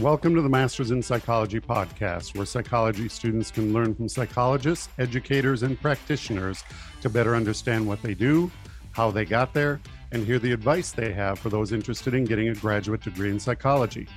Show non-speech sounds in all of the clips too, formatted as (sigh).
Welcome to the Masters in Psychology podcast, where psychology students can learn from psychologists, educators, and practitioners to better understand what they do, how they got there, and hear the advice they have for those interested in getting a graduate degree in psychology.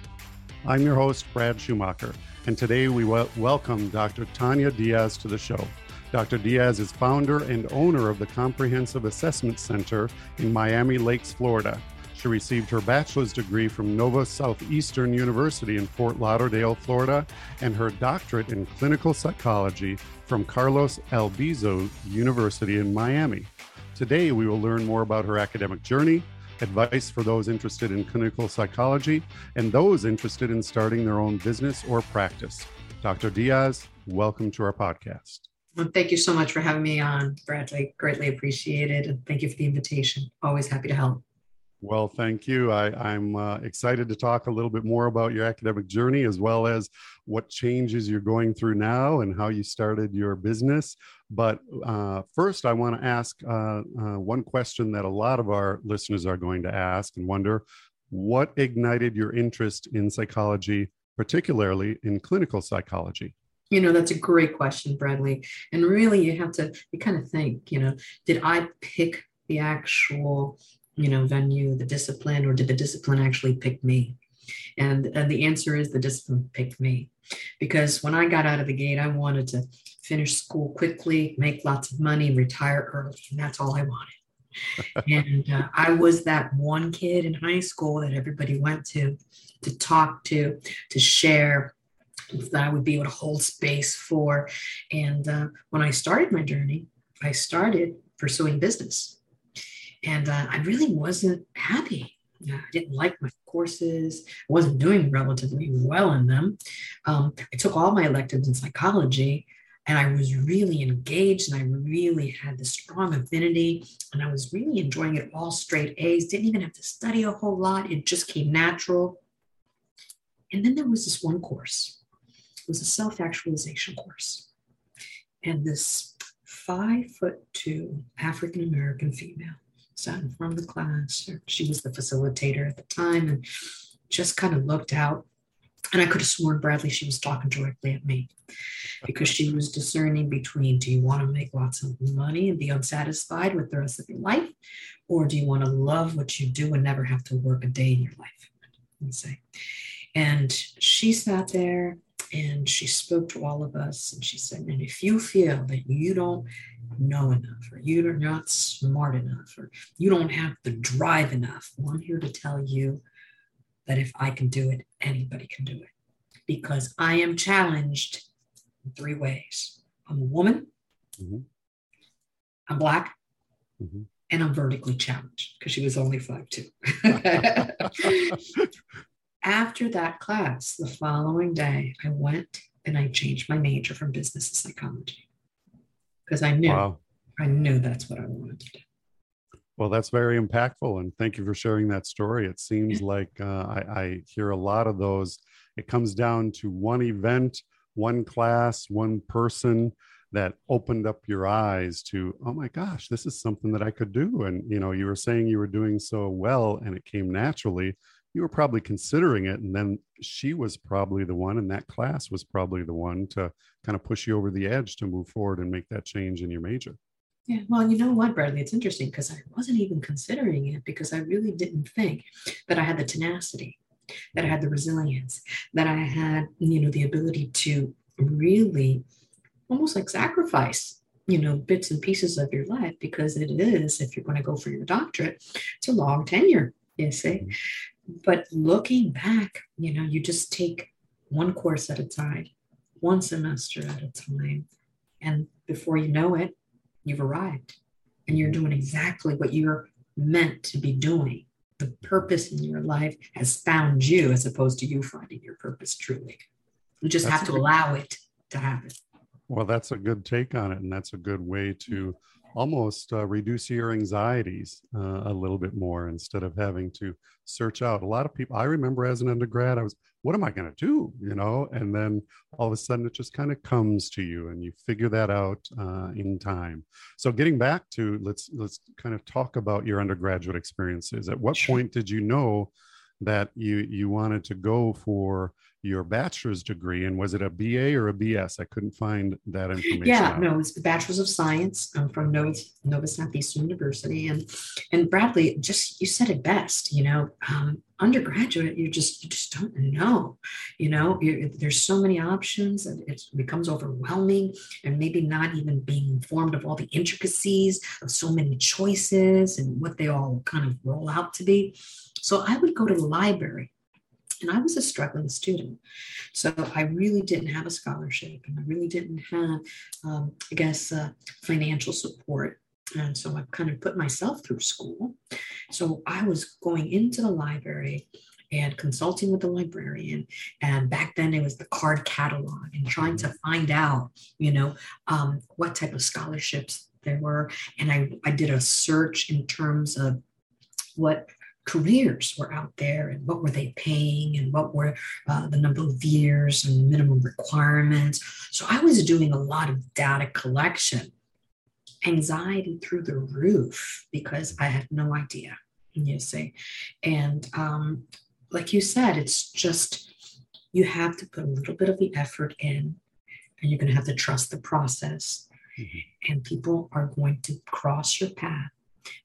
I'm your host, Brad Schumacher, and today we wel- welcome Dr. Tanya Diaz to the show. Dr. Diaz is founder and owner of the Comprehensive Assessment Center in Miami Lakes, Florida. She received her bachelor's degree from Nova Southeastern University in Fort Lauderdale, Florida, and her doctorate in clinical psychology from Carlos Albizu University in Miami. Today, we will learn more about her academic journey, advice for those interested in clinical psychology, and those interested in starting their own business or practice. Dr. Diaz, welcome to our podcast. Well, thank you so much for having me on, Bradley. Greatly appreciated. And thank you for the invitation. Always happy to help. Well, thank you. I, am uh, excited to talk a little bit more about your academic journey as well as what changes you're going through now and how you started your business. But uh, first, I want to ask uh, uh, one question that a lot of our listeners are going to ask and wonder what ignited your interest in psychology, particularly in clinical psychology? You know, that's a great question, Bradley. And really, you have to, you kind of think, you know, did I pick the actual you know venue the discipline or did the discipline actually pick me? And, and the answer is the discipline picked me. Because when i got out of the gate i wanted to finish school quickly make lots of money retire early and that's all i wanted. (laughs) And uh, i was that one kid in high school that everybody went to to talk to to share that i would be able to hold space for. And uh, when i started my journey i started pursuing business and uh, I really wasn't happy. I didn't like my courses. I wasn't doing relatively well in them. Um, I took all my electives in psychology, and I was really engaged, and I really had this strong affinity, and I was really enjoying it all straight A's. Didn't even have to study a whole lot. It just came natural. And then there was this one course. It was a self-actualization course, and this five foot two African American female sat in front of the class. She was the facilitator at the time and just kind of looked out. And I could have sworn Bradley, she was talking directly at me because she was discerning between do you want to make lots of money and be unsatisfied with the rest of your life? Or do you want to love what you do and never have to work a day in your life? And say. And she sat there and she spoke to all of us and she said, and if you feel that you don't know enough, or you're not smart enough, or you don't have the drive enough. Well, I'm here to tell you that if I can do it, anybody can do it. Because I am challenged in three ways I'm a woman, mm-hmm. I'm Black, mm-hmm. and I'm vertically challenged because she was only five two. (laughs) After that class, the following day, I went and I changed my major from business to psychology because I knew wow. I knew that's what I wanted to do. Well, that's very impactful, and thank you for sharing that story. It seems like uh, I, I hear a lot of those. It comes down to one event, one class, one person that opened up your eyes to oh my gosh this is something that i could do and you know you were saying you were doing so well and it came naturally you were probably considering it and then she was probably the one and that class was probably the one to kind of push you over the edge to move forward and make that change in your major. Yeah well you know what bradley? It's interesting because i wasn't even considering it because i really didn't think that i had the tenacity that i had the resilience that i had you know the ability to really almost like sacrifice you know bits and pieces of your life because it is if you're going to go for your doctorate it's a long tenure you see? Mm-hmm but looking back, you know, you just take one course at a time, one semester at a time. And before you know it, you've arrived and you're mm-hmm. doing exactly what you're meant to be doing. The purpose in your life has found you as opposed to you finding your purpose truly. You just that's have to allow it to happen. Well, that's a good take on it. And that's a good way to almost uh, reduce your anxieties uh, a little bit more instead of having to search out. A lot of people i remember as an undergrad i was what am i going to do? you know and then all of a sudden it just kind of comes to you and you figure that out uh, in time. So getting back to let's let's kind of talk about your undergraduate experiences. At what point did you know that you you wanted to go for your bachelor's degree. And was it a BA or a BS? I couldn't find that information. Yeah, out. no, it's the Bachelor's of Science um, from Nova, Nova Southeastern University. And and Bradley, just you said it best. You know, um, undergraduate, you just you just don't know. You know, you, there's so many options, and it becomes overwhelming, and maybe not even being informed of all the intricacies of so many choices and what they all kind of roll out to be. So I would go to the library and I was a struggling student. So I really didn't have a scholarship and I really didn't have, um, I guess, uh, financial support. And so I kind of put myself through school. So I was going into the library and consulting with the librarian. And back then it was the card catalog and trying to find out, you know, um, what type of scholarships there were. And I, I did a search in terms of what careers were out there and what were they paying and what were uh, the number of years and minimum requirements. So I was doing a lot of data collection, anxiety through the roof because I had no idea, you see. And um, like you said, it's just you have to put a little bit of the effort in and you're going to have to trust the process. Mm-hmm. And people are going to cross your path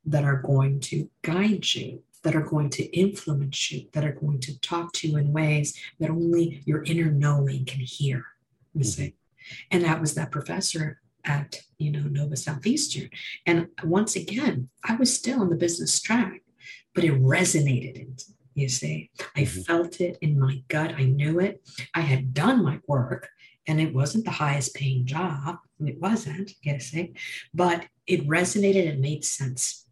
that are going to guide you that are going to influence you, that are going to talk to you in ways that only your inner knowing can hear. You see, mm-hmm. and that was that professor at you know Nova Southeastern. And once again, I was still on the business track, but it resonated. In, you see, I mm-hmm. felt it in my gut. I knew it. I had done my work, and it wasn't the highest paying job. It wasn't, you see, but it resonated and made sense.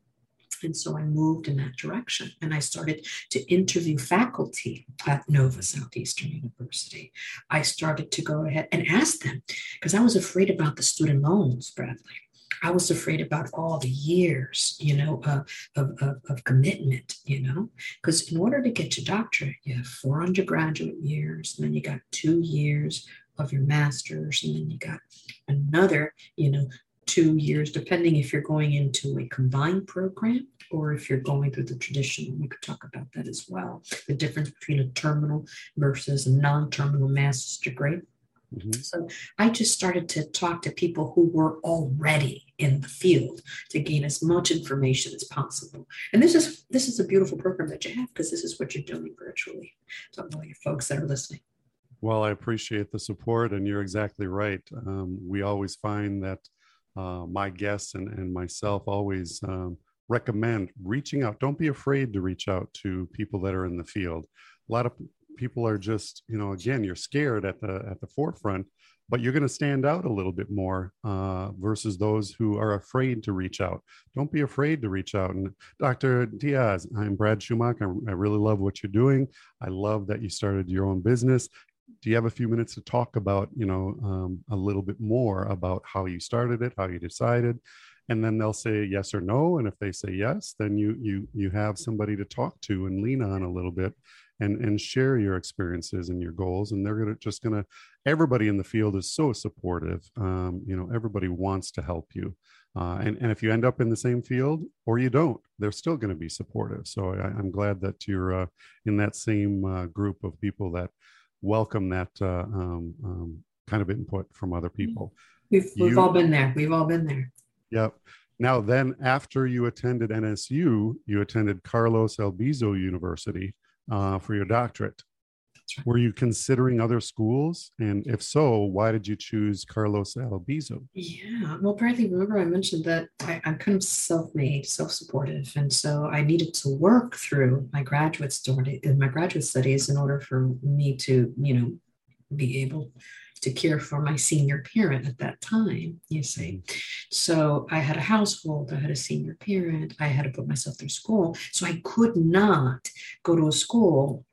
And so I moved in that direction and I started to interview faculty at Nova Southeastern University. I started to go ahead and ask them because I was afraid about the student loans, Bradley. I was afraid about all the years, you know, of, of, of commitment, you know, because in order to get your doctorate, you have four undergraduate years, and then you got two years of your master's, and then you got another, you know, two years, depending if you're going into a combined program or if you're going through the traditional. We could talk about that as well. The difference between a terminal versus a non terminal master's degree. Mm-hmm. So I just started to talk to people who were already in the field to gain as much information as possible. And this is this is a beautiful program that you have because this is what you're doing virtually. So all your folks that are listening. Well, I appreciate the support, and you're exactly right. Um, we always find that uh, my guests and, and myself always um, recommend reaching out. Don't be afraid to reach out to people that are in the field. A lot of people are just, you know, again, you're scared at the at the forefront, but you're going to stand out a little bit more uh, versus those who are afraid to reach out. Don't be afraid to reach out. And Dr. Diaz, I'm Brad Schumacher. I, I really love what you're doing. I love that you started your own business do you have a few minutes to talk about you know um, a little bit more about how you started it how you decided? And then they'll say yes or no and if they say yes then you you you have somebody to talk to and lean on a little bit and and share your experiences and your goals and they're gonna just gonna everybody in the field is so supportive um, you know everybody wants to help you uh, and, and if you end up in the same field or you don't they're still going to be supportive. So I, am glad that you're uh, in that same uh, group of people that welcome that uh, um, um, kind of input from other mm-hmm. people. We've, we've you, all been there. We've all been there. Yep. Now, then, after you attended NSU, you attended Carlos Albizu University uh, for your doctorate. Right. Were you considering other schools? And if so, why did you choose Carlos Albizu? Yeah, well, Bradley, remember I mentioned that I, am kind of self made, self supportive. And so I needed to work through my graduate study, my graduate studies in order for me to, you know, be able to care for my senior parent at that time, you see. Mm-hmm. So I had a household, I had a senior parent, I had to put myself through school. So I could not go to a school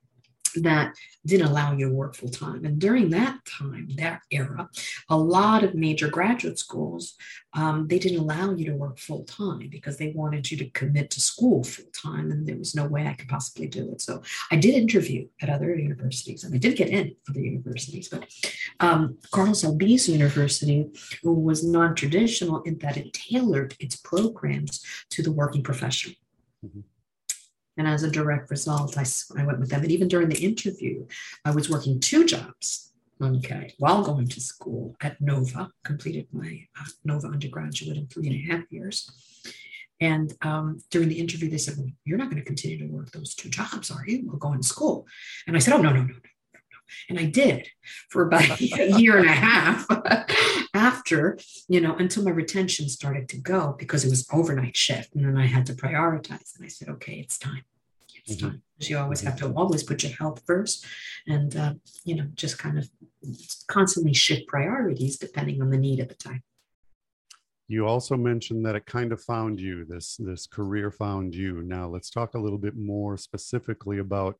that didn't allow you to work full time. And during that time, that era, a lot of major graduate schools, um, they didn't allow you to work full time because they wanted you to commit to school full time. And there was no way I could possibly do it. So I did interview at other universities and I did get in for the universities. But um, Carlos Albizu University was non traditional in that it tailored its programs to the working profession. Mm-hmm. And as a direct result, I, I went with them. And even during the interview, I was working two jobs okay, while going to school at Nova, completed my uh, Nova undergraduate in three and a half years. And um, during the interview, they said, well, You're not going to continue to work those two jobs, are you? We're going to school. And I said, Oh, no, no, no, no. And I did for about (laughs) a year and a half (laughs) after, you know, until my retention started to go because it was overnight shift. And then I had to prioritize. And I said, okay, it's time. It's mm-hmm. time. You always have to always put your health first and, uh, you know, just kind of constantly shift priorities depending on the need at the time. You also mentioned that it kind of found you, this, this career found you. Now, let's talk a little bit more specifically about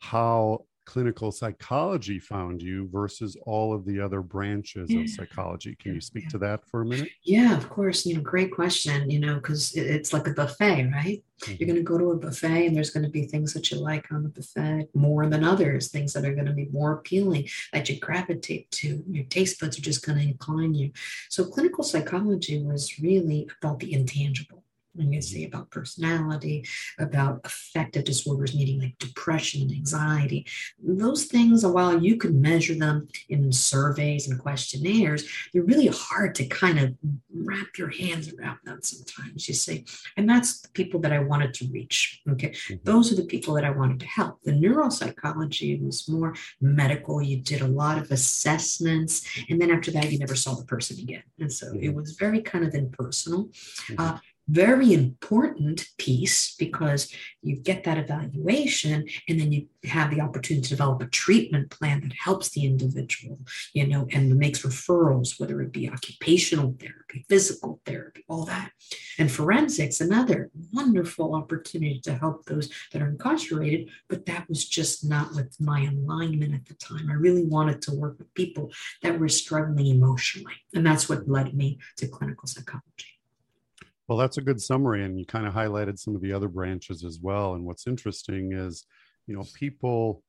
how clinical psychology found you versus all of the other branches yeah. of psychology. Can you speak yeah. to that for a minute? Yeah, of course. You know, great question, you know, because it's like a buffet, right? Mm-hmm. You're going to go to a buffet and there's going to be things that you like on the buffet more than others, things that are going to be more appealing that you gravitate to. Your taste buds are just going to incline you. So clinical psychology was really about the intangible Going to say about personality, about affective disorders, meaning like depression and anxiety. Those things, while you can measure them in surveys and questionnaires, they're really hard to kind of wrap your hands around them sometimes, you see. And that's the people that I wanted to reach. Okay. Mm-hmm. Those are the people that I wanted to help. The neuropsychology was more medical. You did a lot of assessments. And then after that, you never saw the person again. And so mm-hmm. it was very kind of impersonal. Mm-hmm. Uh, very important piece because you get that evaluation and then you have the opportunity to develop a treatment plan that helps the individual you know and makes referrals whether it be occupational therapy physical therapy all that. And forensics another wonderful opportunity to help those that are incarcerated but that was just not with my alignment at the time. I really wanted to work with people that were struggling emotionally and that's what led me to clinical psychology well, that's a good summary. And you kind of highlighted some of the other branches as well. And what's interesting is, you know, people,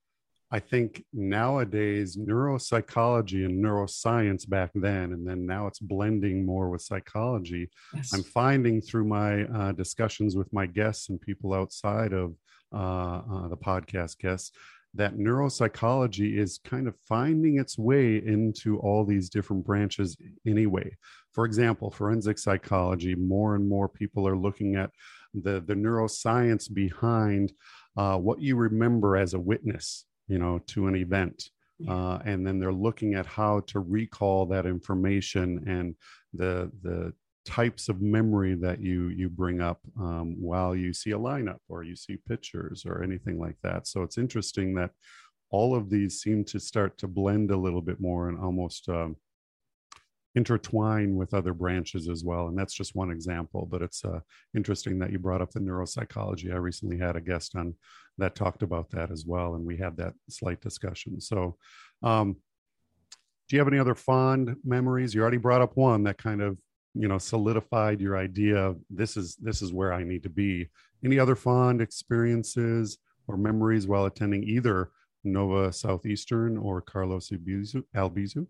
I think nowadays, neuropsychology and neuroscience back then, and then now it's blending more with psychology. Yes. I'm finding through my uh, discussions with my guests and people outside of uh, uh, the podcast guests that neuropsychology is kind of finding its way into all these different branches anyway. For example, forensic psychology, more and more people are looking at the, the neuroscience behind uh, what you remember as a witness, you know, to an event. Uh, and then they're looking at how to recall that information and the the types of memory that you you bring up um, while you see a lineup or you see pictures or anything like that. So it's interesting that all of these seem to start to blend a little bit more and almost um, intertwine with other branches as well. And that's just one example but it's uh, interesting that you brought up the neuropsychology. I recently had a guest on that talked about that as well and we had that slight discussion. So um, do you have any other fond memories? You already brought up one that kind of you know solidified your idea this is this is where i need to be. Any other fond experiences or memories while attending either nova southeastern or carlos albizu, albizu?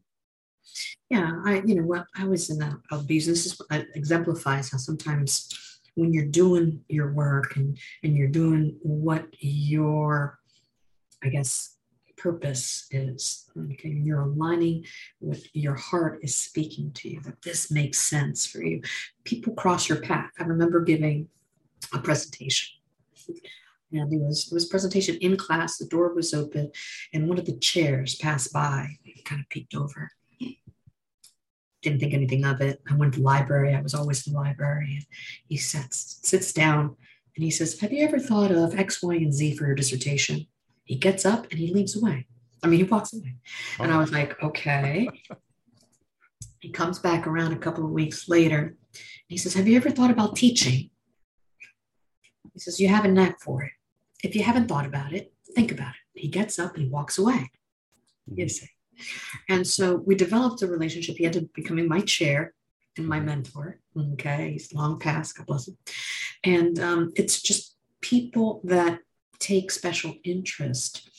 yeah i you know what? I was in albizu. This is exemplifies how sometimes when you're doing your work and and you're doing what your i guess purpose is. Okay, you're aligning with your heart is speaking to you that this makes sense for you. People cross your path. I remember giving a presentation. And it was it was presentation in class. The door was open, and one of the chairs passed by. He kind of peeked over. Didn't think anything of it. I went to the library. I was always in the library. And he sits sits down and he says, "Have you ever thought of X, Y, and Z for your dissertation?" He gets up and he leaves away. I mean, he walks away. And I was like, okay. he comes back around a couple of weeks later. He says, Have you ever thought about teaching? He says, You have a knack for it. If you haven't thought about it, think about it. He gets up and he walks away. You mm-hmm. see. And so we developed a relationship. He ended up becoming my chair and my mentor. Okay. He's long past, God bless him. And um, it's just people that take special interest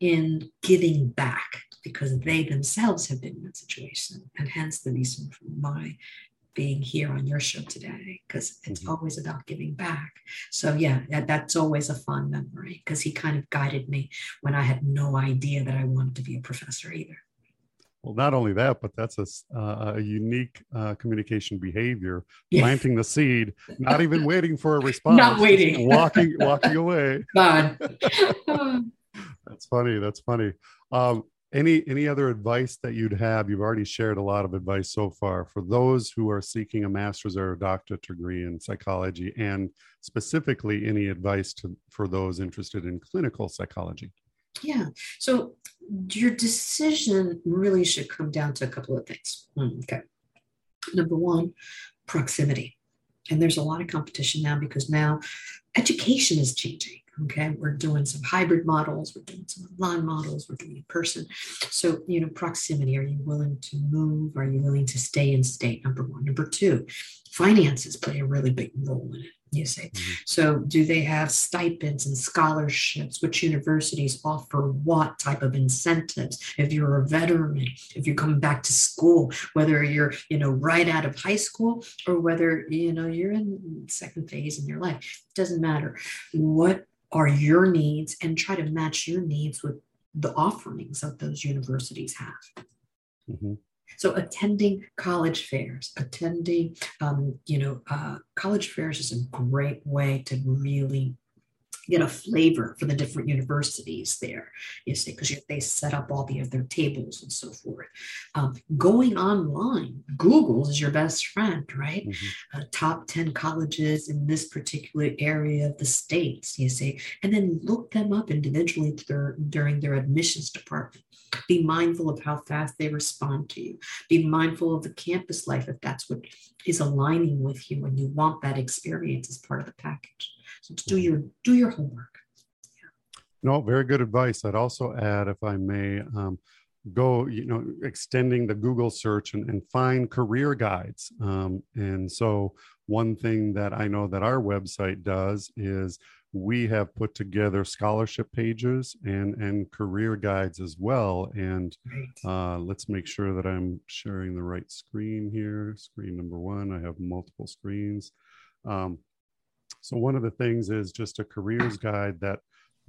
in giving back because they themselves have been in that situation. And hence the reason for my being here on your show today because it's Mhm. always about giving back. So yeah, that, that's always a fond memory because he kind of guided me when I had no idea that I wanted to be a professor either. Well, not only that, but that's a, uh, a unique uh, communication behavior, planting the seed, not even (laughs) waiting for a response. Not waiting. (laughs) walking, walking away. (laughs) That's funny. That's funny. Um, any any other advice that you'd have? You've already shared a lot of advice so far for those who are seeking a master's or a doctorate degree in psychology, and specifically any advice to for those interested in clinical psychology. Yeah. So your decision really should come down to a couple of things. Hmm, Okay. Number one, proximity. And there's a lot of competition now because now education is changing. Okay. We're doing some hybrid models, we're doing some online models, we're doing in person. So, you know, proximity. Are you willing to move? Are you willing to stay in state? Number one. Number two, finances play a really big role in it. You say, Mhm. so, do they have stipends and scholarships? Which universities offer what type of incentives? If you're a veteran, if you're coming back to school, whether you're, you know, right out of high school or whether, you know, you're in second phase in your life, it doesn't matter. What are your needs and try to match your needs with the offerings that those universities have. Mhm. So attending college fairs, attending, um, you know, uh, college fairs is a great way to really get a flavor for the different universities there. You see, because they set up all the other tables and so forth. Um, going online, Google is your best friend, right? Mhm. Uh, top 10 colleges in this particular area of the states, you see, and then look them up individually their, during their admissions department. Be mindful of how fast they respond to you. Be mindful of the campus life if that's what is aligning with you and you want that experience as part of the package. So do your do your homework. No, very good advice. I'd also add, if I may, um, go, you know, extending the Google search and, and find career guides. Um, and so, one thing that I know that our website does is we have put together scholarship pages and and career guides as well. And uh, let's make sure that I'm sharing the right screen here. Screen number one. I have multiple screens. Um, so one of the things is just a careers guide that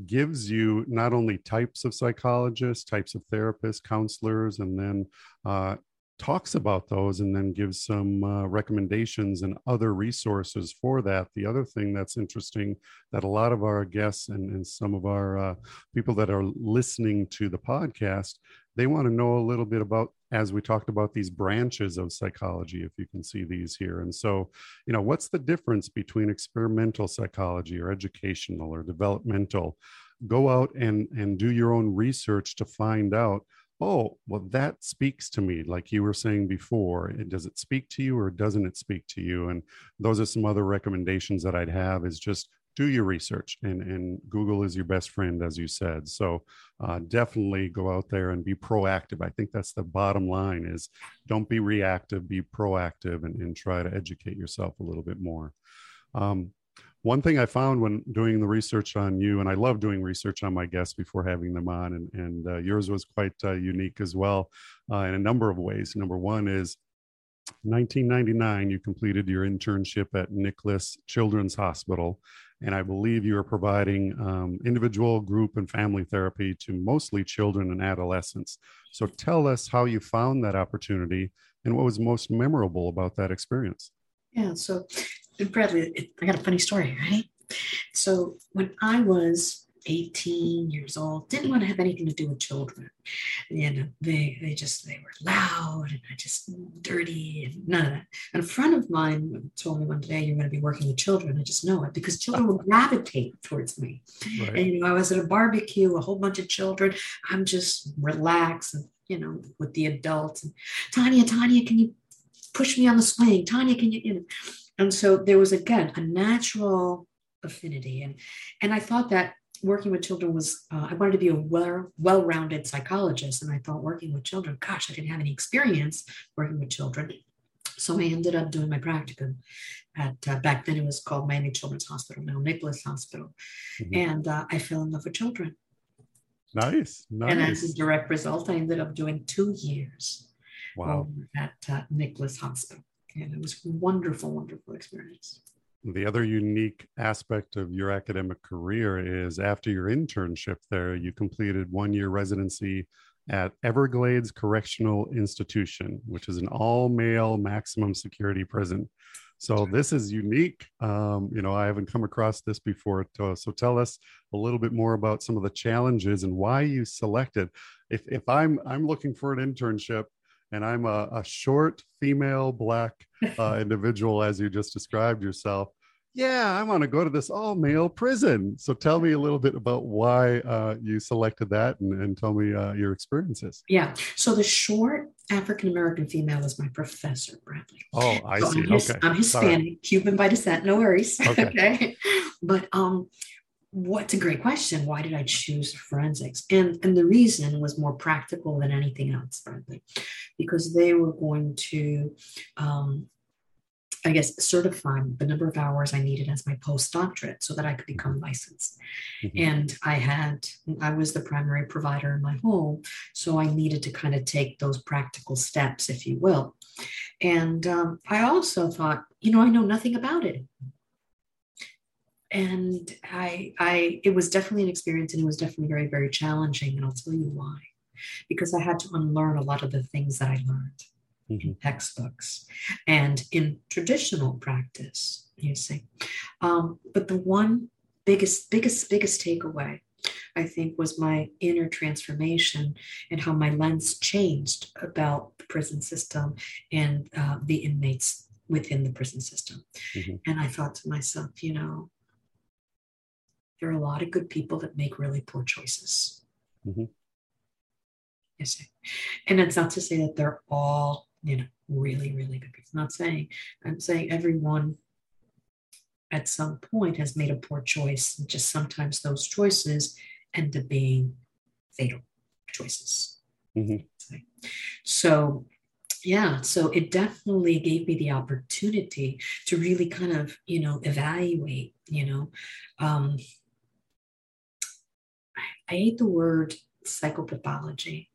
gives you not only types of psychologists, types of therapists, counselors, and then uh, talks about those and then gives some uh, recommendations and other resources for that. The other thing that's interesting that a lot of our guests and, and some of our uh, people that are listening to the podcast, they want to know a little bit about, as we talked about these branches of psychology, if you can see these here. And so, you know, what's the difference between experimental psychology or educational or developmental? Go out and, and do your own research to find out oh well that speaks to me like you were saying before it, does it speak to you or doesn't it speak to you and those are some other recommendations that i'd have is just do your research and, and google is your best friend as you said. So uh, definitely go out there and be proactive. I think that's the bottom line is don't be reactive be proactive and, and try to educate yourself a little bit more. Um, one thing I found when doing the research on you, and I love doing research on my guests before having them on, and, and uh, yours was quite uh, unique as well uh, in a number of ways. Number one is 1999, you completed your internship at Nicklaus Children's Hospital, and I believe you are providing um, individual, group, and family therapy to mostly children and adolescents. So tell us how you found that opportunity and what was most memorable about that experience. Yeah. So, Bradley, I got a funny story, right? So, when I was 18 years old, didn't want to have anything to do with children. You know, they they just they were loud and I just dirty and none of that. And a friend of mine told me one day, "You're going to be working with children." I just know it because children will (laughs) gravitate towards me. Right. And you know, I was at a barbecue, a whole bunch of children. I'm just relaxed and you know, with the adults. And Tanya, Tanya, can you push me on the swing? Tanya, can you? you know? And so there was again a natural affinity, and and I thought that working with children was uh, I wanted to be a well well-rounded psychologist, and I thought working with children, gosh, I didn't have any experience working with children. So I ended up doing my practicum at uh, back then it was called Miami Children's Hospital, now Nicklaus Hospital, Mhm. and uh, I fell in love with children. Nice. Nice. And as a direct result, I ended up doing two years wow. over at uh, Nicklaus Hospital. And it was wonderful, wonderful experience. The other unique aspect of your academic career is after your internship there, you completed one year residency at Everglades Correctional Institution, which is an all male maximum security prison. So this is unique. Um, you know, I haven't come across this before. So tell us a little bit more about some of the challenges and why you selected. If if I'm I'm looking for an internship and I'm a, a short female black uh, (laughs) individual, as you just described yourself, yeah, I want to go to this all male prison. So tell me a little bit about why uh, you selected that and, and tell me uh, your experiences. Yeah. So the short African American female is my professor, Bradley. Oh, I so see. I'm, his, okay. I'm Hispanic, Sorry. Cuban by descent. No worries. Okay. (laughs) okay. But um, what's a great question? Why did I choose forensics? And and the reason was more practical than anything else, frankly, because they were going to um, I guess, certify the number of hours I needed as my postdoctorate so that I could become licensed. Mm-hmm. And I had, I was the primary provider in my home. So I needed to kind of take those practical steps, if you will. And um, I also thought, you know, I know nothing about it. And I, I, it was definitely an experience and it was definitely very, very challenging. And I'll tell you why. Because I had to unlearn a lot of the things that I learned mm-hmm. textbooks and in traditional practice, you see. Um, but the one biggest, biggest, biggest takeaway, I think, was my inner transformation and how my lens changed about the prison system and uh, the inmates within the prison system. Mm-hmm. And I thought to myself, you know, there are a lot of good people that make really poor choices. Mm-hmm. Yes. And it's not to say that they're all you know, really, really good people. I'm not saying, I'm saying everyone at some point has made a poor choice. And just sometimes those choices end up being fatal choices. Mm-hmm. So, yeah, so it definitely gave me the opportunity to really kind of, you know, evaluate, you know, um, I hate the word psychopathology,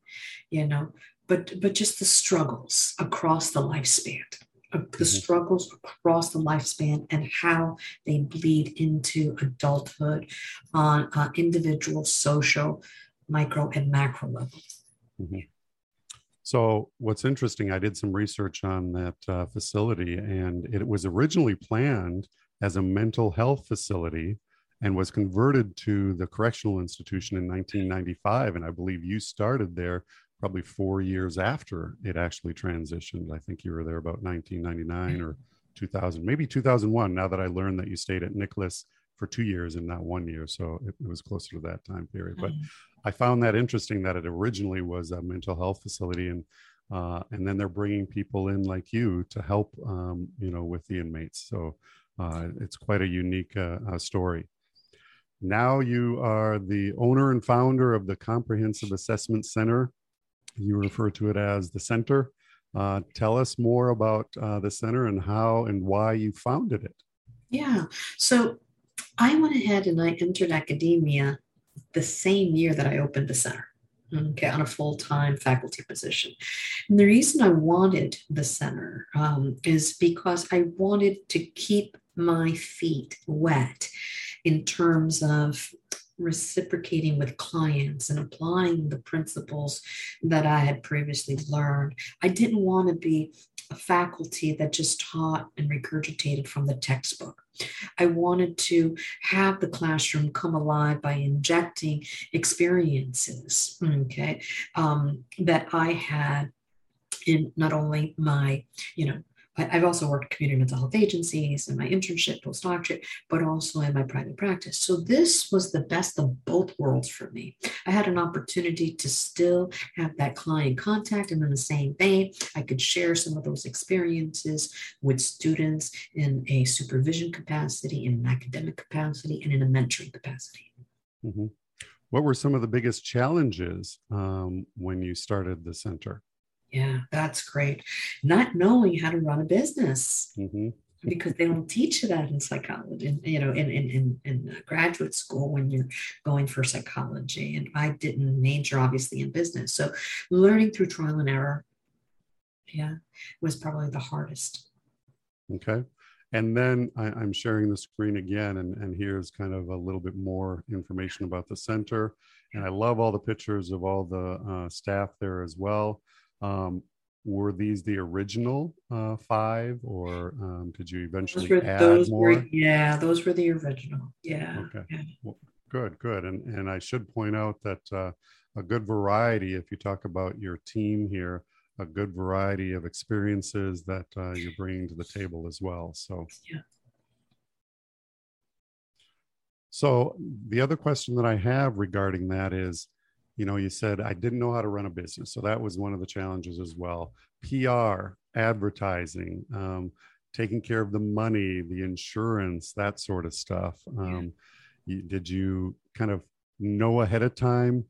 you know, but but just the struggles across the lifespan uh, the mm-hmm. struggles across the lifespan and how they bleed into adulthood on uh, individual social micro and macro level mm-hmm. so what's interesting i did some research on that uh, facility and it was originally planned as a mental health facility and was converted to the correctional institution in 1995 and i believe you started there probably four years after it actually transitioned. I think you were there about 1999 or 2000, maybe 2001. Now that I learned that you stayed at Nicklaus for two years and not one year, so it, it was closer to that time period. But mm-hmm. I found that interesting that it originally was a mental health facility, and uh, and then they're bringing people in like you to help, um, you know, with the inmates. So uh, it's quite a unique uh, uh story. Now you are the owner and founder of the Comprehensive Assessment Center you refer to it as the center. Uh, tell us more about uh, the center and how and why you founded it. Yeah. So I went ahead and I entered academia the same year that I opened the center. Okay, on a full time faculty position. And the reason I wanted the center um, is because I wanted to keep my feet wet in terms of reciprocating with clients and applying the principles that I had previously learned. I didn't want to be a faculty that just taught and regurgitated from the textbook. I wanted to have the classroom come alive by injecting experiences, okay, um, that I had in not only my, you know, I've also worked community mental health agencies in my internship, postdoctorate, but also in my private practice. So this was the best of both worlds for me. I had an opportunity to still have that client contact, and in the same vein, I could share some of those experiences with students in a supervision capacity, in an academic capacity, and in a mentoring capacity. Mm-hmm. What were some of the biggest challenges um, when you started the center? Yeah, that's great. Not knowing how to run a business. Mm-hmm. Because they don't teach you that in psychology, in, you know, in, in, in, in graduate school when you're going for psychology. And I didn't major, obviously, in business. So learning through trial and error, yeah, was probably the hardest. Okay. And then I, am sharing the screen again, and, and here's kind of a little bit more information about the center. And I love all the pictures of all the uh, staff there as well. Um, were these the original uh, five, or um, did you eventually were, add those more? Were, yeah, those were the original. Yeah. Okay. Yeah. Well, good, good. And and I should point out that uh, a good variety. If you talk about your team here, a good variety of experiences that uh, you're bringing to the table as well. So. Yeah. So the other question that I have regarding that is you know you said i didn't know how to run a business so that was one of the challenges as well pr advertising um, taking care of the money the insurance that sort of stuff um, yeah. you, did you kind of know ahead of time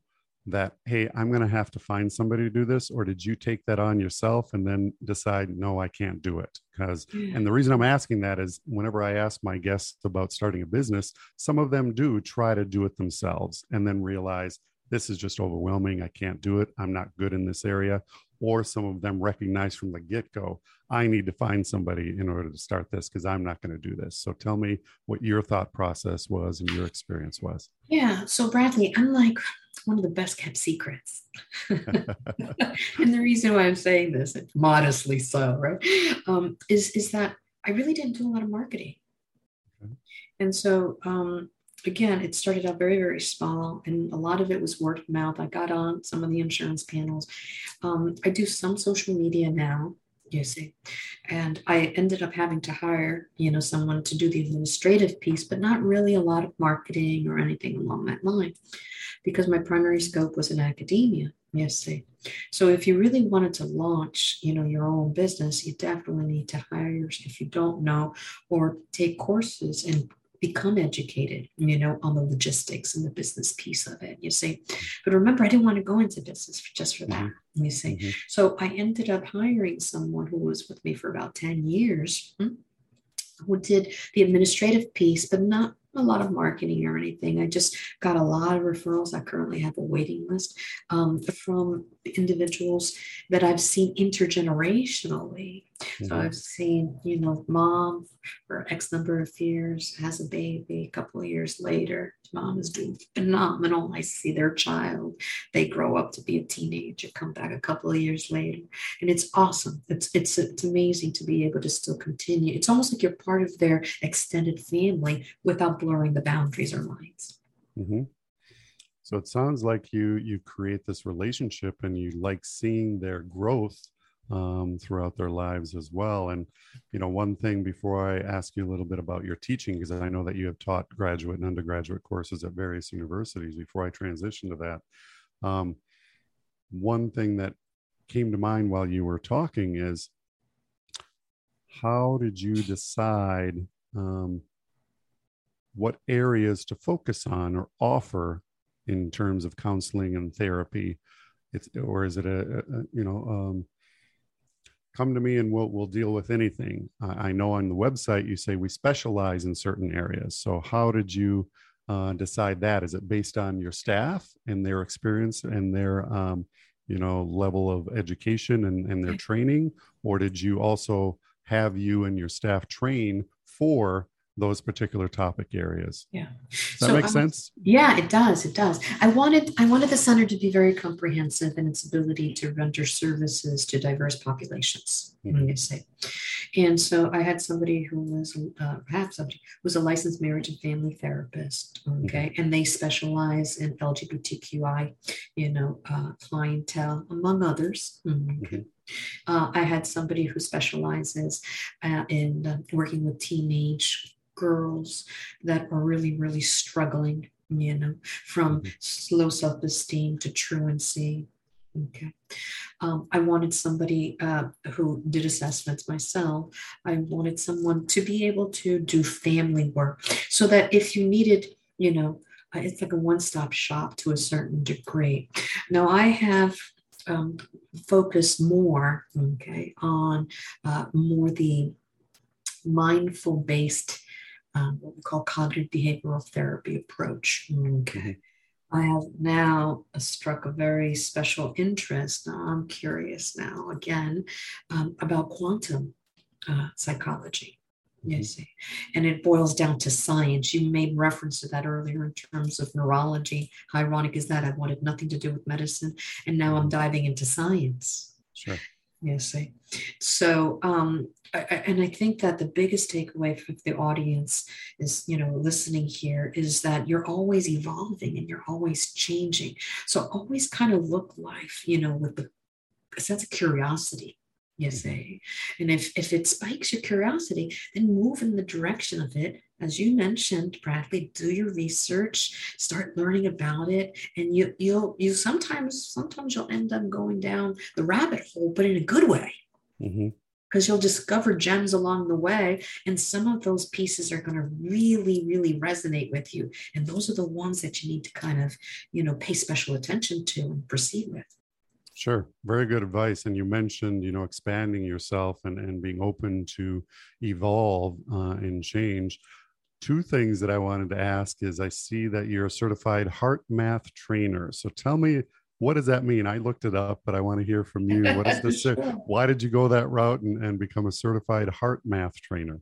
that hey i'm going to have to find somebody to do this or did you take that on yourself and then decide no i can't do it because yeah. and the reason i'm asking that is whenever i ask my guests about starting a business some of them do try to do it themselves and then realize this is just overwhelming. I can't do it. I'm not good in this area. Or some of them recognize from the get go, I need to find somebody in order to start this because I'm not going to do this. So tell me what your thought process was and your experience was. Yeah. So, Bradley, I'm like one of the best kept secrets. (laughs) and the reason why I'm saying this, modestly so, right, um, is, is that I really didn't do a lot of marketing. Okay. And so, um, again, it started out very, very small, and a lot of it was word of mouth. I got on some of the insurance panels. Um, I do some social media now, you see, and I ended up having to hire, you know, someone to do the administrative piece, but not really a lot of marketing or anything along that line, because my primary scope was in academia. Yes, see. So if you really wanted to launch, you know, your own business, you definitely need to hire if you don't know or take courses and become educated, you know, on the logistics and the business piece of it, you see. But remember, I didn't want to go into business just for that, mm-hmm. you see. Mm-hmm. So I ended up hiring someone who was with me for about 10 years. Hmm, who did the administrative piece, but not a lot of marketing or anything. I just got a lot of referrals. I currently have a waiting list um, from individuals that I've seen intergenerationally. Mm-hmm. So I've seen, you know, mom for X number of years has a baby. A couple of years later, mom is doing phenomenal. I see their child. They grow up to be a teenager, come back a couple of years later, and it's awesome. It's it's it's amazing to be able to still continue. It's almost like you're part of their extended family without blurring the boundaries or lines. Mm-hmm. So it sounds like you you create this relationship and you like seeing their growth um, throughout their lives as well. And you know, one thing before I ask you a little bit about your teaching, because I know that you have taught graduate and undergraduate courses at various universities. Before I transition to that, um, one thing that came to mind while you were talking is how did you decide um, what areas to focus on or offer in terms of counseling and therapy it's or is it a, a you know um, come to me and we'll we'll deal with anything. I, I, know on the website you say we specialize in certain areas. So how did you uh, decide that? Is it based on your staff and their experience and their um, you know level of education and, and their training? Or did you also have you and your staff train for those particular topic areas. Yeah. Does that so make sense? Yeah, it does. It does. I wanted I wanted the center to be very comprehensive in its ability to render services to diverse populations. Mm-hmm. You say. And so I had somebody who was uh, perhaps somebody who was a licensed marriage and family therapist. Okay, mm-hmm. and they specialize in LGBTQI, you know, uh, clientele among others. Mm-hmm. Okay. Uh, I had somebody who specializes uh, in uh, working with teenage girls that are really, really struggling, you know, from mm-hmm. low self esteem to truancy. Okay. Um, I wanted somebody uh, who did assessments myself. I wanted someone to be able to do family work so that if you needed, you know, uh, it's like a one stop shop to a certain degree. Now, I have um, focused more, okay, on uh, more the mindful based um, what we call cognitive behavioral therapy approach. Okay. Mm-hmm. I have now struck a very special interest. Now I'm curious now again um, about quantum. uh, psychology. You see, and it boils down to science. You made reference to that earlier in terms of neurology. How ironic is that? I wanted nothing to do with medicine, and now I'm diving into science. Sure. See, so um, I, and I think that the biggest takeaway for the audience is, you know, listening here is that you're always evolving and you're always changing. So always kind of look life, you know, with the sense of curiosity you say. And if, if it spikes your curiosity, then move in the direction of it. As you mentioned, Bradley, do your research, start learning about it. And you you'll you sometimes sometimes you'll end up going down the rabbit hole, but in a good way. Mm-hmm because you'll discover gems along the way and some of those pieces are going to really really resonate with you and those are the ones that you need to kind of you know pay special attention to and proceed with Sure. Very good advice. And you mentioned, you know, expanding yourself and, and being open to evolve uh, and change. Two things that I wanted to ask is I see that you're a certified HeartMath trainer. So tell me, what does that mean? I looked it up, but I want to hear from you. What is (laughs) this? sure. Why did you go that route and, and become a certified HeartMath trainer?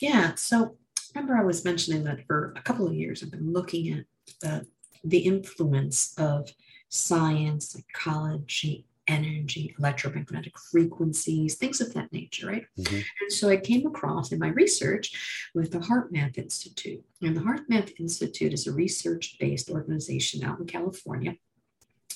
Yeah. So remember, I was mentioning that for a couple of years, I've been looking at the, the influence of science, psychology, energy, electromagnetic frequencies, things of that nature, right? Mm-hmm. And so I came across in my research with the HeartMath Institute. And the HeartMath Institute is a research based organization out in California.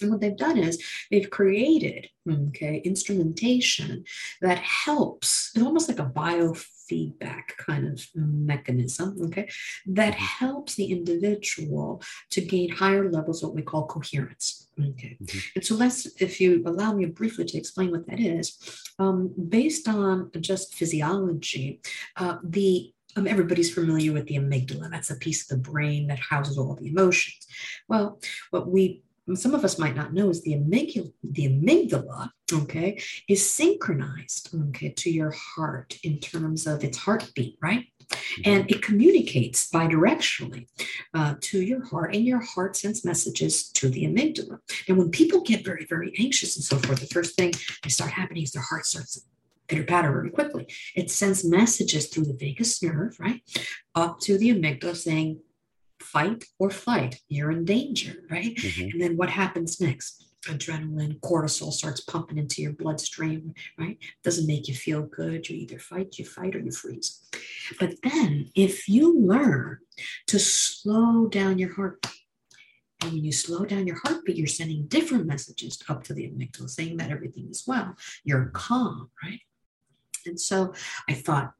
And what they've done is they've created, okay, instrumentation that helps, it's almost like a bio feedback kind of mechanism, okay, that helps the individual to gain higher levels of what we call coherence. Okay. Mm-hmm. And so let's, if you allow me briefly to explain what that is, um, based on just physiology, uh, the um, everybody's familiar with the amygdala. That's a piece of the brain that houses all the emotions. Well, what we some of us might not know is the amygdala, the amygdala, okay, is synchronized, okay, to your heart in terms of its heartbeat, right? Mm-hmm. And it communicates bidirectionally uh, to your heart, and your heart sends messages to the amygdala. And when people get very, very anxious and so forth, the first thing they start happening is their heart starts pitter patter very quickly. It sends messages through the vagus nerve, right, up to the amygdala saying, fight or flight. You're in danger, right? Mm-hmm. And then what happens next? Adrenaline, cortisol starts pumping into your bloodstream, right? Doesn't make you feel good. You either fight, you fight, or you freeze. But then, if you learn to slow down your heartbeat, and when you slow down your heartbeat, you're sending different messages up to the amygdala saying that everything is well. You're calm, right? And so I thought,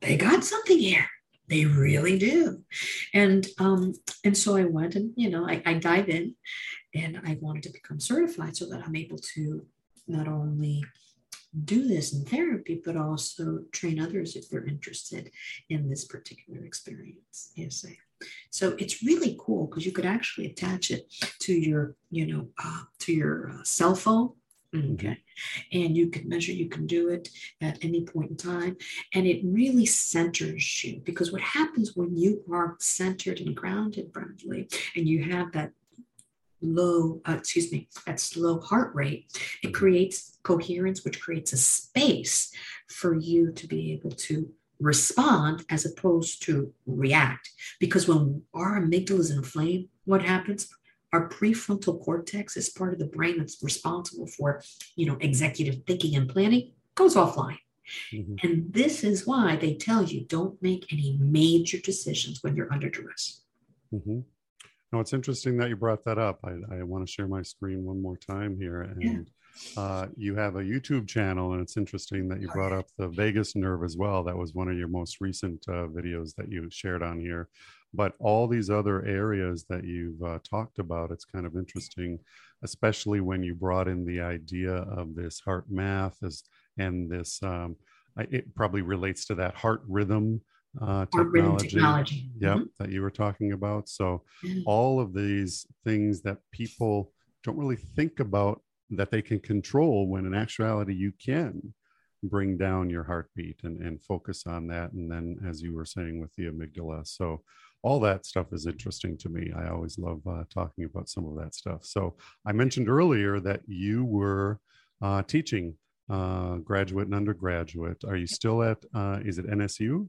they got something here. They really do. And um, and so I went and you know I, I dive in and I wanted to become certified so that I'm able to not only do this in therapy, but also train others if they're interested in this particular experience. Yes, so it's really cool because you could actually attach it to your, you know, uh, to your uh, cell phone. Okay. And you can measure, you can do it at any point in time. And it really centers you because what happens when you are centered and grounded, Bradley, and you have that low, uh, excuse me, that slow heart rate, it creates coherence, which creates a space for you to be able to respond as opposed to react. Because when our amygdala is inflamed, what happens? Our prefrontal cortex is part of the brain that's responsible for you know executive thinking and planning goes offline mm-hmm. and this is why they tell you don't make any major decisions when you're under duress mm-hmm. now it's interesting that you brought that up i, I want to share my screen one more time here and yeah. Uh, you have a YouTube channel, and it's interesting that you oh, brought up the vagus nerve as well. That was one of your most recent uh, videos that you shared on here but all these other areas that you've uh, talked about it's kind of interesting especially when you brought in the idea of this HeartMath as and this um, it probably relates to that heart rhythm uh, technology, technology. Yep, mm-hmm. that you were talking about. So, all of these things that people don't really think about that they can control when in actuality you can bring down your heartbeat and, and focus on that. And then, as you were saying, with the amygdala. So, all that stuff is interesting to me. I always love uh, talking about some of that stuff. So I mentioned earlier that you were uh, teaching uh, graduate and undergraduate. Are you still at, uh, is it NSU?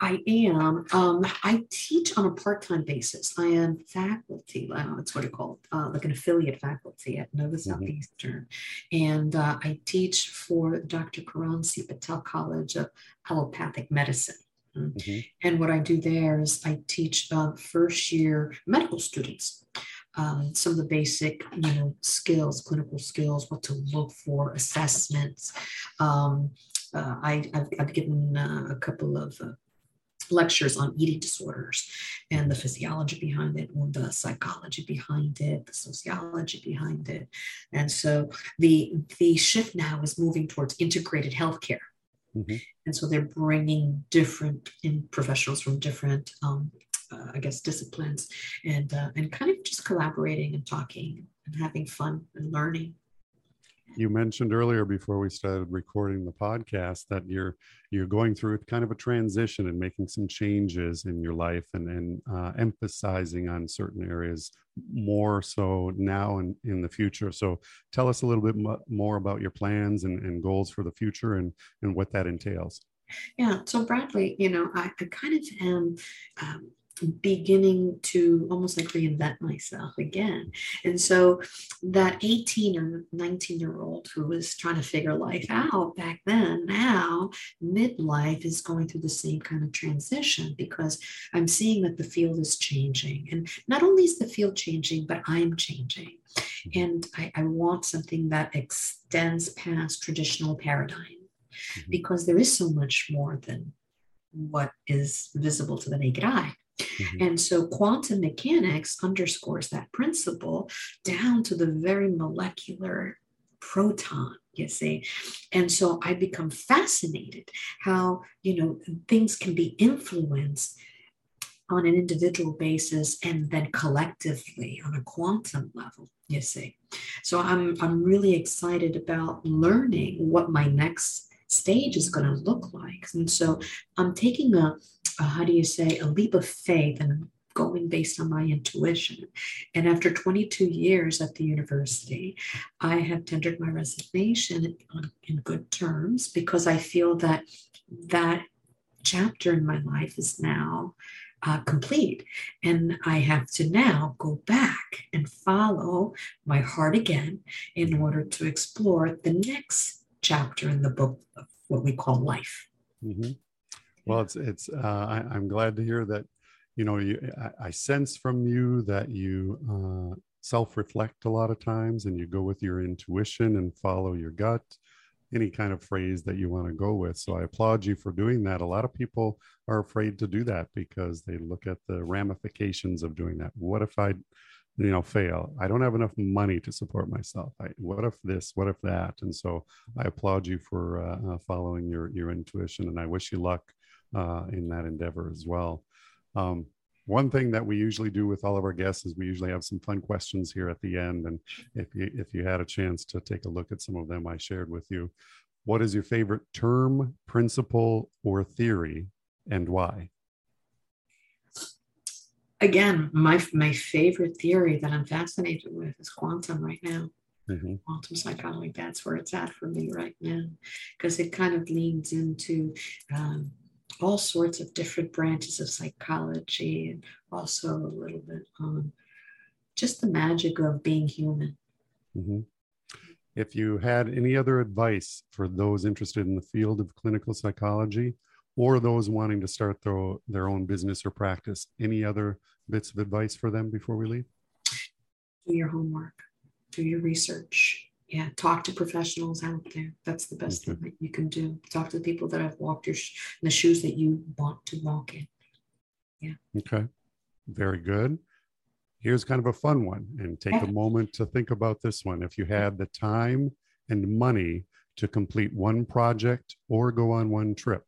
I am. Um, I teach on a part time basis. I am faculty, that's what it's called, uh, like an affiliate faculty at Nova mm-hmm. Southeastern. And uh, I teach for Dr. Kiran C. Patel College of Allopathic Medicine. Mm. Mm-hmm. And what I do there is I teach uh, first year medical students um, some of the basic, you know, skills, clinical skills, what to look for, assessments. Um, uh, I, have given uh, a couple of uh, lectures on eating disorders and the physiology behind it, and the psychology behind it, the sociology behind it. And so the, the shift now is moving towards integrated healthcare. Mm-hmm. And so they're bringing different in professionals from different, um, uh, I guess, disciplines, and uh, and kind of just collaborating and talking and having fun and learning you mentioned earlier before we started recording the podcast that you're you're going through kind of a transition and making some changes in your life and and uh, emphasizing on certain areas more so now and in the future. So tell us a little bit more about your plans and, and goals for the future and and what that entails. Yeah so bradley you know i, I kind of am um, beginning to almost like reinvent myself again. And so that 18 or 19 year old who was trying to figure life out back then, now midlife is going through the same kind of transition because I'm seeing that the field is changing. And not only is the field changing, but I'm changing. Mm-hmm. And I, I want something that extends past traditional paradigm mm-hmm. because there is so much more than what is visible to the naked eye. Mm-hmm. And so quantum mechanics underscores that principle down to the very molecular proton you see? And so i become fascinated how you know things can be influenced on an individual basis and then collectively on a quantum level you see? So i'm i'm really excited about learning what my next stage is going to look like. And so i'm taking a uh, how do you say, a leap of faith and going based on my intuition. And after 22 years at the university, I have tendered my resignation in, in good terms because I feel that that chapter in my life is now uh, complete. And I have to now go back and follow my heart again in order to explore the next chapter in the book of what we call life. Mm-hmm. Well, it's it's. Uh, I, am glad to hear that. You know, you, I, I sense from you that you uh, self-reflect a lot of times, and you go with your intuition and follow your gut. Any kind of phrase that you want to go with. So I applaud you for doing that. A lot of people are afraid to do that because they look at the ramifications of doing that. What if I you know fail i don't have enough money to support myself I, what if this what if that and so i applaud you for uh, uh, following your your intuition and i wish you luck uh, in that endeavor as well. Um, one thing that we usually do with all of our guests is we usually have some fun questions here at the end. And if you, if you had a chance to take a look at some of them I shared with you, what is your favorite term, principle, or theory, and why? Again, my my favorite theory that I'm fascinated with is quantum right now. Mm-hmm. Quantum psychology, that's where it's at for me right now, because it kind of leans into um, all sorts of different branches of psychology and also a little bit on just the magic of being human. Mm-hmm. If you had any other advice for those interested in the field of clinical psychology or those wanting to start their, their own business or practice, any other bits of advice for them before we leave? Do your homework, do your research, yeah talk to professionals out there. That's the best mm-hmm. thing that you can do. Talk to the people that have walked your sh- in the shoes that you want to walk in. Yeah. Okay. Very good. Here's kind of a fun one and take a moment to think about this one. If you had the time and money to complete one project or go on one trip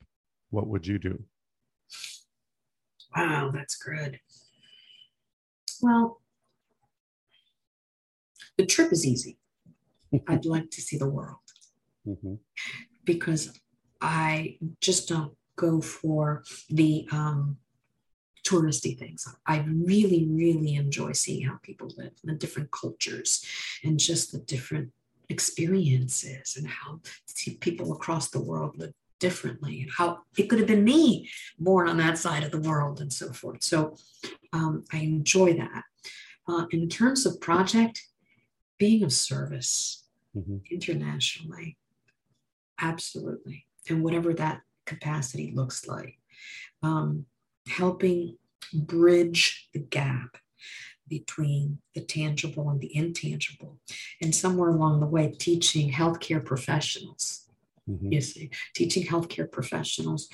what would you do? Wow that's good. Well the trip is easy I'd like to see the world mm-hmm. because I just don't go for the um, touristy things. I really, really enjoy seeing how people live, the different cultures, and just the different experiences and how people across the world live differently and how it could have been me born on that side of the world and so forth. So um, I enjoy that. Uh, in terms of project, being of service mm-hmm. internationally, absolutely. And whatever that capacity looks like, um, helping bridge the gap between the tangible and the intangible. And somewhere along the way, teaching healthcare professionals, mm-hmm. you see, teaching healthcare professionals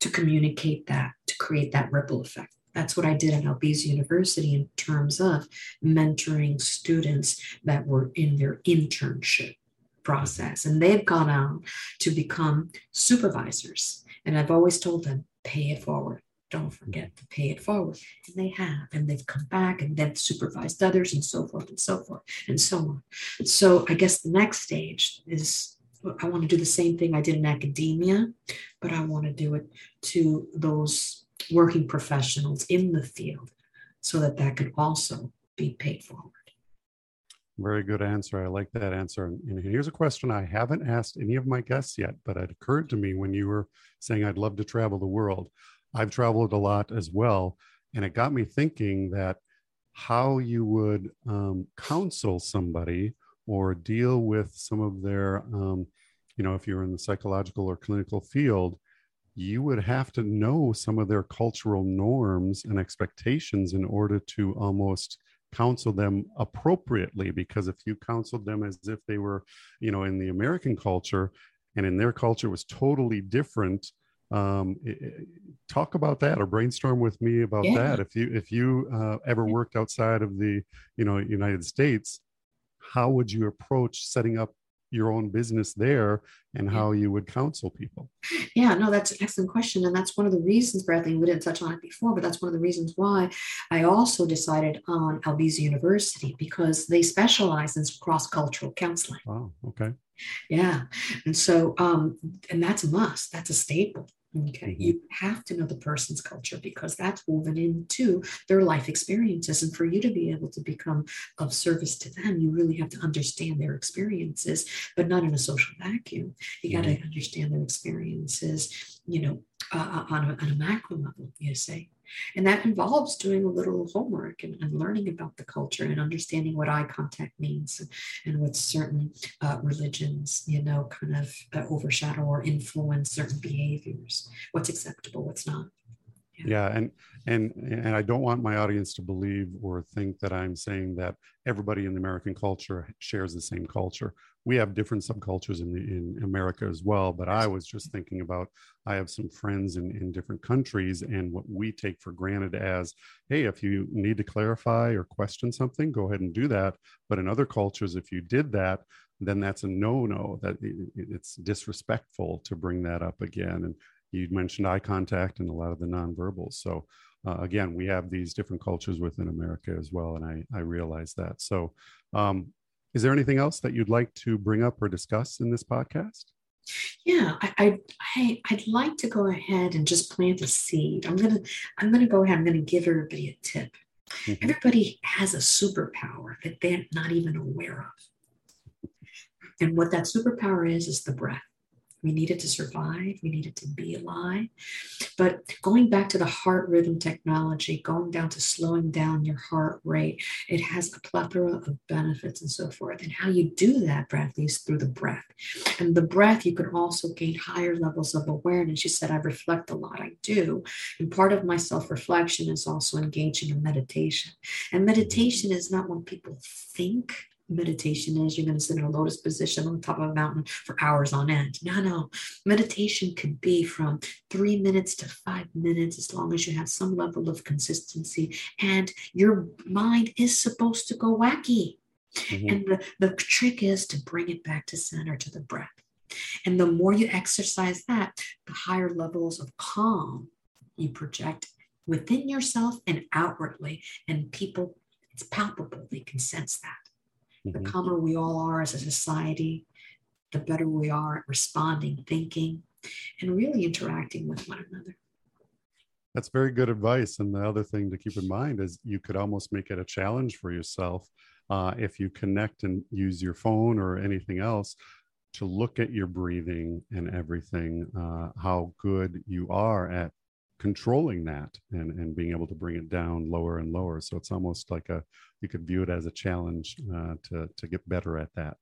to communicate that, to create that ripple effect. That's what I did at Albizu University in terms of mentoring students that were in their internship process. And they've gone on to become supervisors. And I've always told them, pay it forward don't forget to pay it forward. And they have, and they've come back and they've supervised others and so forth and so forth and so on. So I guess the next stage is I want to do the same thing I did in academia, but I want to do it to those working professionals in the field so that that could also be paid forward. Very good answer. I like that answer. And here's a question I haven't asked any of my guests yet, but it occurred to me when you were saying I'd love to travel the world. I've traveled a lot as well. And it got me thinking that how you would um, counsel somebody or deal with some of their, um, you know, if you're in the psychological or clinical field, you would have to know some of their cultural norms and expectations in order to almost counsel them appropriately because if you counseled them as if they were you know in the american culture and in their culture was totally different um, talk about that or brainstorm with me about yeah. that if you if you uh, ever worked outside of the you know united states how would you approach setting up your own business there and how you would counsel people yeah no that's an excellent question and that's one of the reasons bradley we didn't touch on it before but that's one of the reasons why i also decided on albizu university because they specialize in cross-cultural counseling wow okay yeah. And so, um, and that's a must, that's a staple. Okay. You have to know the person's culture because that's woven into their life experiences. And for you to be able to become of service to them, you really have to understand their experiences, but not in a social vacuum. You got to mm-hmm. understand their experiences, you know, uh, on, a, on a macro level, you say. And that involves doing a little homework and, and, learning about the culture and understanding what eye contact means and, and what certain uh, religions, you know, kind of uh, overshadow or influence certain behaviors, what's acceptable, what's not. Yeah. and and and I don't want my audience to believe or think that I'm saying that everybody in the American culture shares the same culture we have different subcultures in the, in America as well. But I was just thinking about I have some friends in, in different countries, and what we take for granted as, hey, if you need to clarify or question something, go ahead and do that. But in other cultures, if you did that, then that's a no-no. That it's disrespectful to bring that up again. And you mentioned eye contact and a lot of the nonverbals. So uh, again, we have these different cultures within America as well, and I I realize that. So um, is there anything else that you'd like to bring up or discuss in this podcast? Yeah, I, I, I would like to go ahead and just plant a seed. I'm gonna I'm gonna go ahead. I'm gonna give everybody a tip. Mm-hmm. Everybody has a superpower that they're not even aware of. And what that superpower is is the breath. We needed to survive. We needed to be alive. But going back to the heart rhythm technology, going down to slowing down your heart rate, it has a plethora of benefits and so forth. And how you do that, Bradley, is through the breath. And the breath, you can also gain higher levels of awareness. You said, I reflect a lot. I do. And part of my self reflection is also engaging in meditation. And meditation is not when people think meditation is you're going to sit in a lotus position on the top of a mountain for hours on end. No, no. Meditation could be from three minutes to five minutes as long as you have some level of consistency and your mind is supposed to go wacky. Mm-hmm. And the, the trick is to bring it back to center to the breath. And the more you exercise that, the higher levels of calm you project within yourself and outwardly. And people, it's palpable, they can sense that. Mm-hmm. The calmer we all are as a society, the better we are at responding, thinking, and really interacting with one another. That's very good advice. And the other thing to keep in mind is you could almost make it a challenge for yourself uh, if you connect and use your phone or anything else to look at your breathing and everything, uh, how good you are at controlling that and, and being able to bring it down lower and lower. So it's almost like a, you could view it as a challenge uh, to, to get better at that.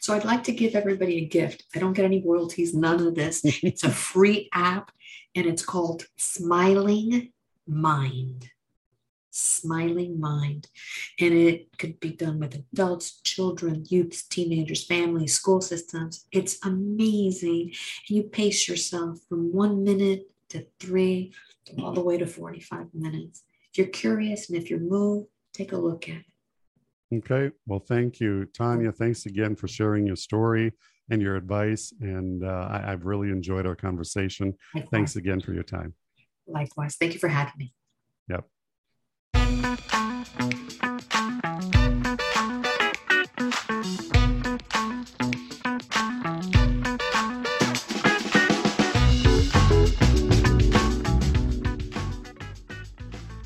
So I'd like to give everybody a gift. I don't get any royalties, none of this. (laughs) it's a free app and it's called Smiling Mind. Smiling Mind. And it could be done with adults, children, youths, teenagers, families, school systems. It's amazing. And you pace yourself from one minute to three all the way to 45 minutes. If you're curious and if you're moved, take a look at it. Okay. Well, thank you, Tanya. Thanks again for sharing your story and your advice. And uh, I, have really enjoyed our conversation. Likewise. Thanks again for your time. Likewise. Thank you for having me. Yep.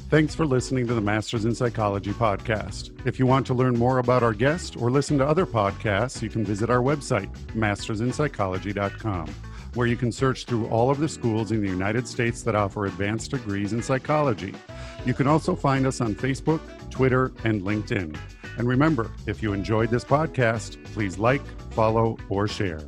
Thanks for listening to the Masters in Psychology podcast. If you want to learn more about our guest or listen to other podcasts, you can visit our website, mastersinpsychology.com, where you can search through all of the schools in the United States that offer advanced degrees in psychology. You can also find us on Facebook, Twitter, and LinkedIn. And remember, if you enjoyed this podcast, please like, follow, or share.